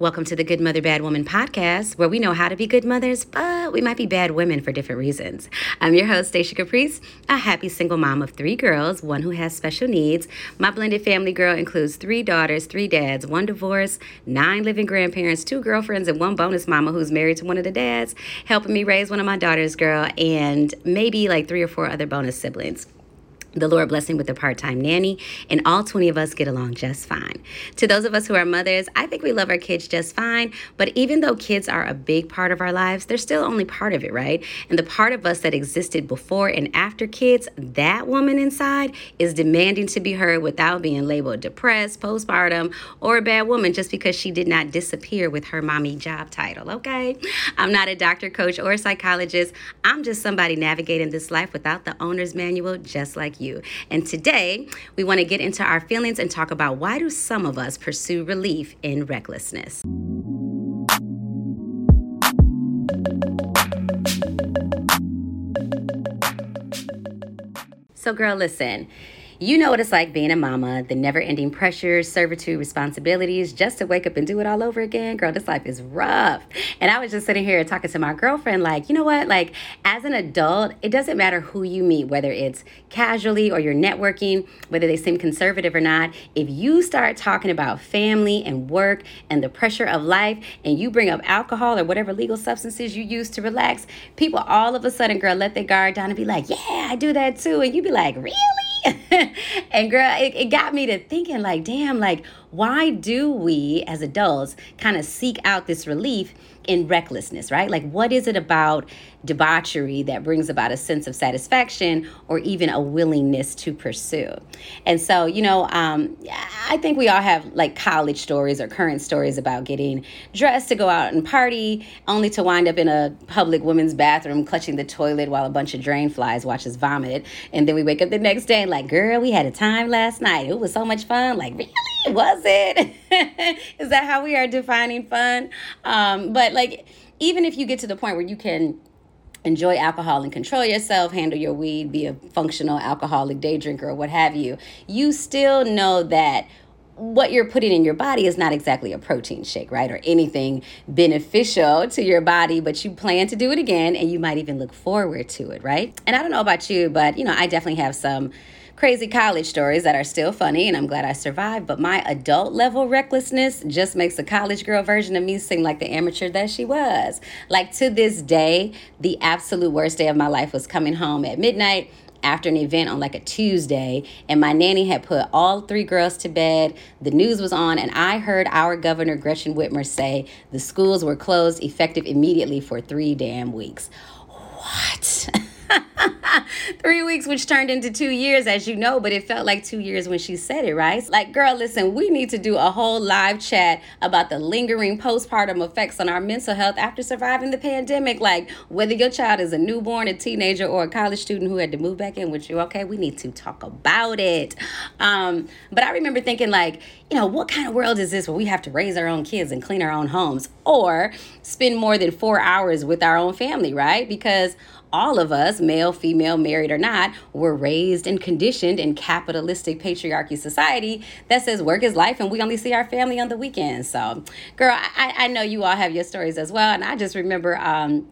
Welcome to the Good Mother Bad Woman podcast, where we know how to be good mothers, but we might be bad women for different reasons. I'm your host, Stacia Caprice, a happy single mom of three girls, one who has special needs. My blended family girl includes three daughters, three dads, one divorce, nine living grandparents, two girlfriends, and one bonus mama who's married to one of the dads, helping me raise one of my daughters, girl, and maybe like three or four other bonus siblings the Lord blessing with a part time nanny, and all 20 of us get along just fine. To those of us who are mothers, I think we love our kids just fine, but even though kids are a big part of our lives, they're still only part of it, right? And the part of us that existed before and after kids, that woman inside is demanding to be heard without being labeled depressed, postpartum, or a bad woman just because she did not disappear with her mommy job title, okay? I'm not a doctor, coach, or psychologist. I'm just somebody navigating this life without the owner's manual, just like you you. And today, we want to get into our feelings and talk about why do some of us pursue relief in recklessness. So, girl, listen. You know what it's like being a mama, the never ending pressures, servitude, responsibilities, just to wake up and do it all over again. Girl, this life is rough. And I was just sitting here talking to my girlfriend, like, you know what? Like, as an adult, it doesn't matter who you meet, whether it's casually or you're networking, whether they seem conservative or not. If you start talking about family and work and the pressure of life, and you bring up alcohol or whatever legal substances you use to relax, people all of a sudden, girl, let their guard down and be like, yeah, I do that too. And you'd be like, really? and girl, it, it got me to thinking, like, damn, like, why do we as adults kind of seek out this relief in recklessness, right? Like, what is it about debauchery that brings about a sense of satisfaction or even a willingness to pursue? And so, you know, um, I think we all have like college stories or current stories about getting dressed to go out and party, only to wind up in a public women's bathroom clutching the toilet while a bunch of drain flies watch us vomit. And then we wake up the next day and, like, girl, we had a time last night. It was so much fun. Like, really? It was it? Is that how we are defining fun? Um, but like even if you get to the point where you can enjoy alcohol and control yourself, handle your weed, be a functional alcoholic day drinker or what have you, you still know that what you're putting in your body is not exactly a protein shake, right? Or anything beneficial to your body, but you plan to do it again and you might even look forward to it, right? And I don't know about you, but you know, I definitely have some crazy college stories that are still funny, and I'm glad I survived. But my adult level recklessness just makes the college girl version of me seem like the amateur that she was. Like to this day, the absolute worst day of my life was coming home at midnight after an event on like a Tuesday, and my nanny had put all three girls to bed. The news was on, and I heard our governor, Gretchen Whitmer, say the schools were closed effective immediately for three damn weeks. What? Three weeks, which turned into two years, as you know, but it felt like two years when she said it, right? Like, girl, listen, we need to do a whole live chat about the lingering postpartum effects on our mental health after surviving the pandemic. Like, whether your child is a newborn, a teenager, or a college student who had to move back in with you, okay, we need to talk about it. Um, but I remember thinking, like, you know, what kind of world is this where we have to raise our own kids and clean our own homes or spend more than four hours with our own family, right? Because all of us, male, female, married or not, were raised and conditioned in capitalistic patriarchy society that says work is life and we only see our family on the weekends. So, girl, I, I know you all have your stories as well. And I just remember, um,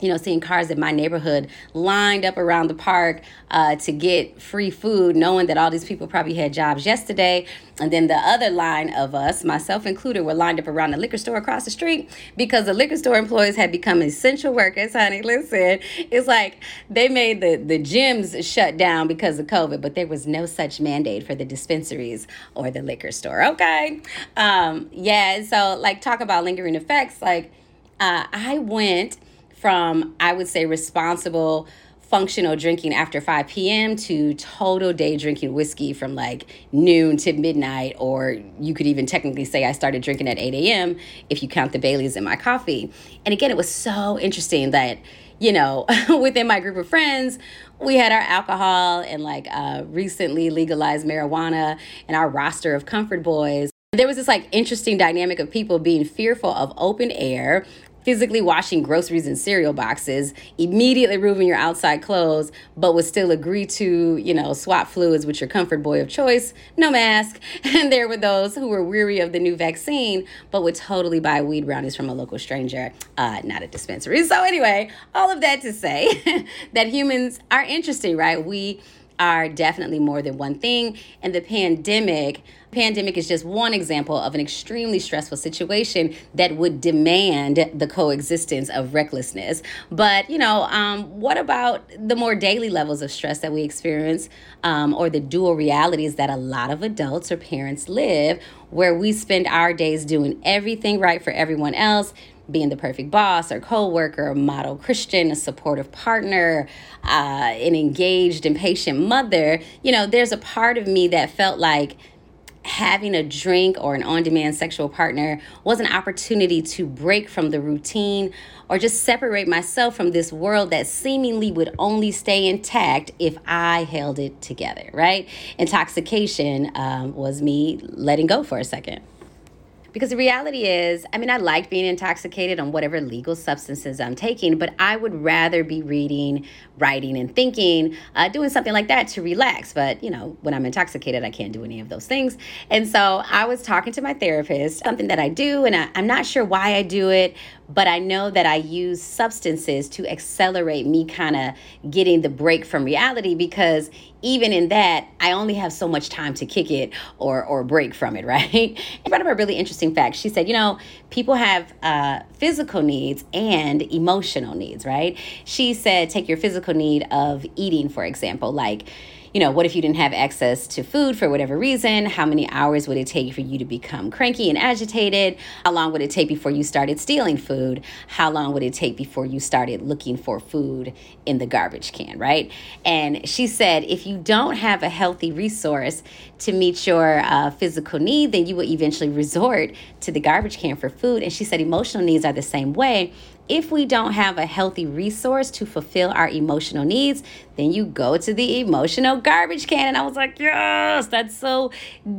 you know, seeing cars in my neighborhood lined up around the park uh, to get free food, knowing that all these people probably had jobs yesterday. And then the other line of us, myself included, were lined up around the liquor store across the street because the liquor store employees had become essential workers, honey. Listen, it's like they made the, the gyms shut down because of COVID, but there was no such mandate for the dispensaries or the liquor store. Okay. Um, yeah. So, like, talk about lingering effects. Like, uh, I went from, I would say, responsible functional drinking after 5 p.m. to total day drinking whiskey from like noon to midnight, or you could even technically say I started drinking at 8 a.m. if you count the Baileys in my coffee. And again, it was so interesting that, you know, within my group of friends, we had our alcohol and like uh, recently legalized marijuana and our roster of comfort boys. There was this like interesting dynamic of people being fearful of open air physically washing groceries and cereal boxes, immediately removing your outside clothes, but would still agree to, you know, swap fluids with your comfort boy of choice, no mask. And there were those who were weary of the new vaccine, but would totally buy weed brownies from a local stranger, uh, not a dispensary. So, anyway, all of that to say that humans are interesting, right? We are definitely more than one thing. And the pandemic, pandemic is just one example of an extremely stressful situation that would demand the coexistence of recklessness. But, you know, um, what about the more daily levels of stress that we experience um, or the dual realities that a lot of adults or parents live where we spend our days doing everything right for everyone else? Being the perfect boss or co-worker, a model Christian, a supportive partner, uh, an engaged and patient mother, you know, there's a part of me that felt like having a drink or an on demand sexual partner was an opportunity to break from the routine or just separate myself from this world that seemingly would only stay intact if I held it together, right? Intoxication um, was me letting go for a second. Because the reality is, I mean, I like being intoxicated on whatever legal substances I'm taking, but I would rather be reading, writing, and thinking, uh, doing something like that to relax. But, you know, when I'm intoxicated, I can't do any of those things. And so I was talking to my therapist, something that I do, and I, I'm not sure why I do it, but I know that I use substances to accelerate me kind of getting the break from reality because even in that, I only have so much time to kick it or or break from it, right? I brought up a really interesting fact. She said, you know, people have uh, physical needs and emotional needs, right? She said, take your physical need of eating, for example, like you know, what if you didn't have access to food for whatever reason? How many hours would it take for you to become cranky and agitated? How long would it take before you started stealing food? How long would it take before you started looking for food in the garbage can, right? And she said, if you don't have a healthy resource to meet your uh, physical need, then you will eventually resort to the garbage can for food. And she said, emotional needs are the same way if we don't have a healthy resource to fulfill our emotional needs, then you go to the emotional garbage can. And I was like, yes, that's so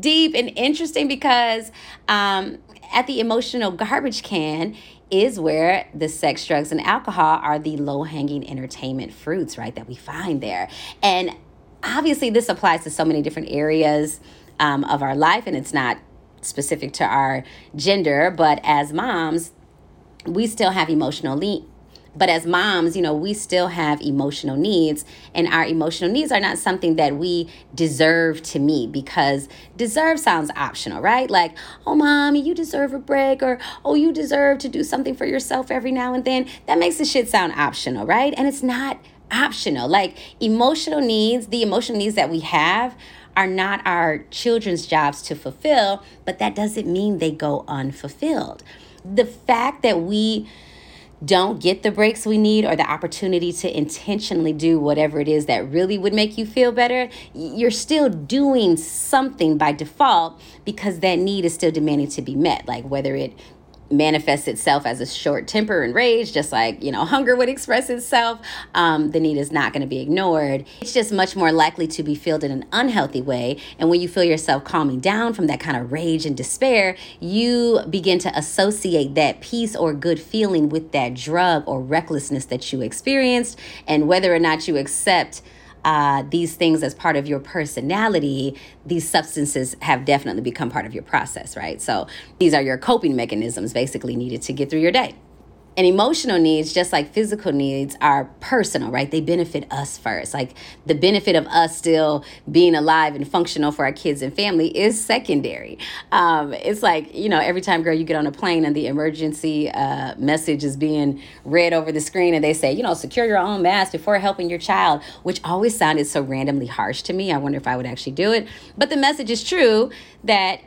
deep and interesting because um, at the emotional garbage can, is where the sex, drugs, and alcohol are the low hanging entertainment fruits, right? That we find there. And obviously, this applies to so many different areas um, of our life, and it's not specific to our gender, but as moms, we still have emotional need but as moms, you know, we still have emotional needs, and our emotional needs are not something that we deserve to meet because deserve sounds optional, right? Like, oh, mommy, you deserve a break, or oh, you deserve to do something for yourself every now and then. That makes the shit sound optional, right? And it's not optional. Like, emotional needs, the emotional needs that we have, are not our children's jobs to fulfill, but that doesn't mean they go unfulfilled the fact that we don't get the breaks we need or the opportunity to intentionally do whatever it is that really would make you feel better, you're still doing something by default because that need is still demanding to be met. Like whether it manifests itself as a short temper and rage, just like, you know, hunger would express itself, um, the need is not going to be ignored. It's just much more likely to be filled in an unhealthy way. And when you feel yourself calming down from that kind of rage and despair, you begin to associate that peace or good feeling with that drug or recklessness that you experienced. And whether or not you accept uh, these things as part of your personality, these substances have definitely become part of your process, right? So these are your coping mechanisms basically needed to get through your day. And emotional needs, just like physical needs, are personal, right? They benefit us first. Like the benefit of us still being alive and functional for our kids and family is secondary. Um, it's like, you know, every time, girl, you get on a plane and the emergency uh, message is being read over the screen and they say, you know, secure your own mask before helping your child, which always sounded so randomly harsh to me. I wonder if I would actually do it. But the message is true that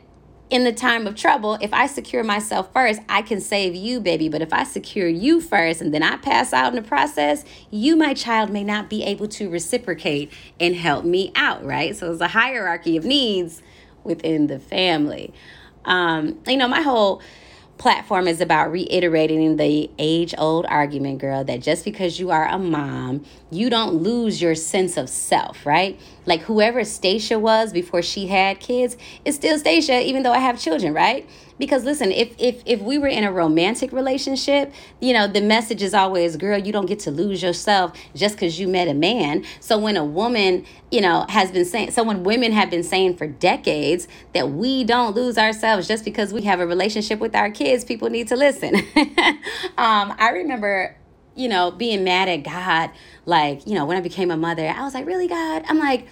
in the time of trouble, if I secure myself first, I can save you, baby. But if I secure you first and then I pass out in the process, you, my child, may not be able to reciprocate and help me out, right? So it's a hierarchy of needs within the family. Um, you know, my whole platform is about reiterating the age old argument, girl, that just because you are a mom, you don't lose your sense of self, right? Like whoever Stacia was before she had kids is still Stacia, even though I have children, right? Because listen if if if we were in a romantic relationship you know the message is always girl you don't get to lose yourself just because you met a man. So when a woman you know has been saying so when women have been saying for decades that we don't lose ourselves just because we have a relationship with our kids people need to listen. Um, i remember you know being mad at god like you know when i became a mother i was like really god? I'm like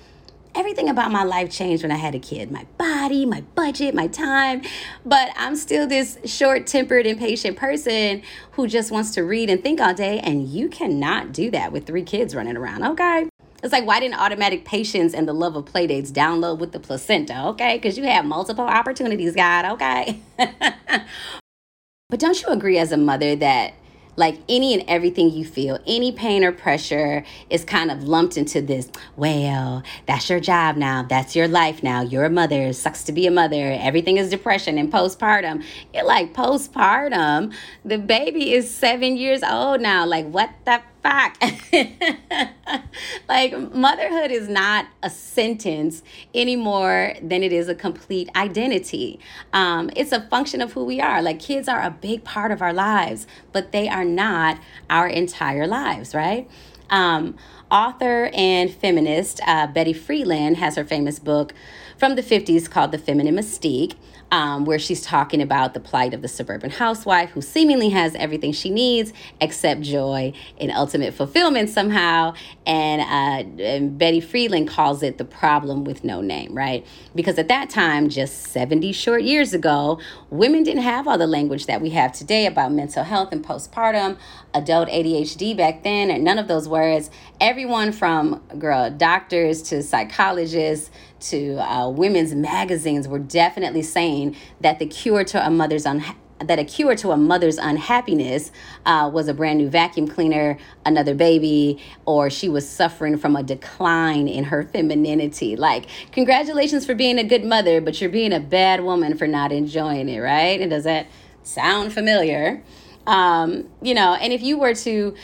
everything about my life changed when I had a kid my body, my budget, my time. But I'm still this short tempered, impatient person who just wants to read and think all day. And you cannot do that with three kids running around, okay? It's like, why didn't automatic patience and the love of playdates download with the placenta, okay? Because you have multiple opportunities, God, okay? but don't you agree as a mother that like any and everything you feel, any pain or pressure is kind of lumped into this, well, that's your job now. That's your life now. You're a mother. It sucks to be a mother. Everything is depression and postpartum. You're like, postpartum? The baby is seven years old now. Like, what the fuck? like, motherhood is not a sentence any more than it is a complete identity. Um, it's a function of who we are. Like, kids are a big part of our lives, but they are not our entire lives, right? Um, author and feminist uh, Betty Friedan has her famous book from the 50s called The Feminine Mystique um, where she's talking about the plight of the suburban housewife who seemingly has everything she needs except joy and ultimate fulfillment somehow. And, uh, and Betty Friedan calls it the problem with no name, right? Because at that time, just 70 short years ago, women didn't have all the language that we have today about mental health and postpartum, adult ADHD back then, and none of those words. Whereas everyone from girl doctors to psychologists to uh, women's magazines were definitely saying that the cure to a mother's un- that a cure to a mother's unhappiness uh, was a brand new vacuum cleaner, another baby, or she was suffering from a decline in her femininity. Like, congratulations for being a good mother, but you're being a bad woman for not enjoying it, right? And does that sound familiar? Um, you know, and if you were to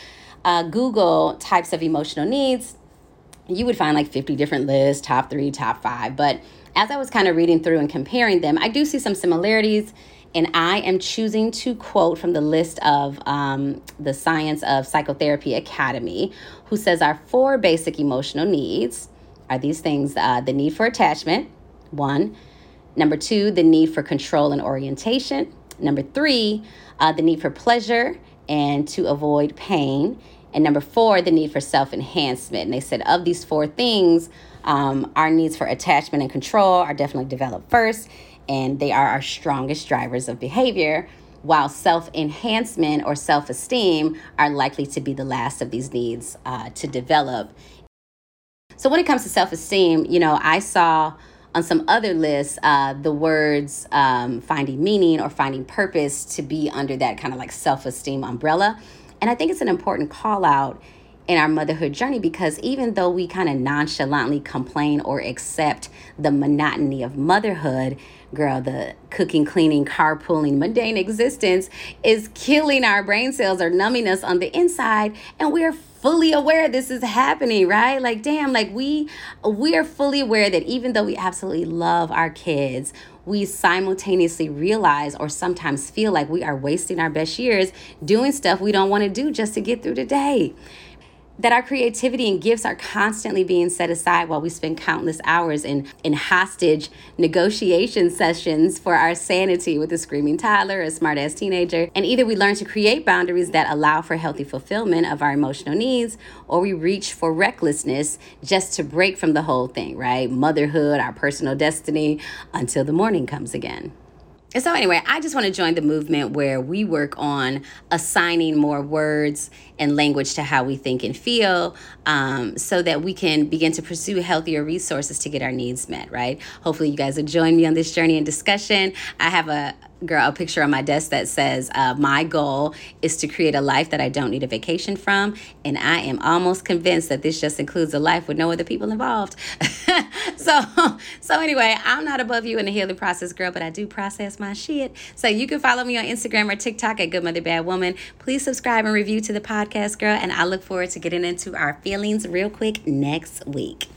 uh, Google types of emotional needs, you would find like 50 different lists, top three, top five. But as I was kind of reading through and comparing them, I do see some similarities. And I am choosing to quote from the list of um, the Science of Psychotherapy Academy, who says our four basic emotional needs are these things uh, the need for attachment, one. Number two, the need for control and orientation. Number three, uh, the need for pleasure and to avoid pain. And number four, the need for self enhancement. And they said, of these four things, um, our needs for attachment and control are definitely developed first, and they are our strongest drivers of behavior, while self enhancement or self esteem are likely to be the last of these needs uh, to develop. So, when it comes to self esteem, you know, I saw on some other lists uh, the words um, finding meaning or finding purpose to be under that kind of like self esteem umbrella. And I think it's an important call out in our motherhood journey because even though we kind of nonchalantly complain or accept the monotony of motherhood, girl, the cooking, cleaning, carpooling, mundane existence is killing our brain cells or numbing us on the inside. And we're fully aware this is happening, right? Like, damn, like we we are fully aware that even though we absolutely love our kids, we simultaneously realize or sometimes feel like we are wasting our best years doing stuff we don't want to do just to get through the day that our creativity and gifts are constantly being set aside while we spend countless hours in, in hostage negotiation sessions for our sanity with a screaming toddler, a smart ass teenager. And either we learn to create boundaries that allow for healthy fulfillment of our emotional needs, or we reach for recklessness just to break from the whole thing, right? Motherhood, our personal destiny, until the morning comes again so anyway, I just want to join the movement where we work on assigning more words and language to how we think and feel, um, so that we can begin to pursue healthier resources to get our needs met. Right? Hopefully, you guys will join me on this journey and discussion. I have a girl a picture on my desk that says uh, my goal is to create a life that i don't need a vacation from and i am almost convinced that this just includes a life with no other people involved. So so anyway i'm not above you in the healing process girl but i do process my shit. So you can follow me on instagram or tiktok at good mother bad woman. Please subscribe and review to the podcast girl and i look forward to getting into our feelings real quick next week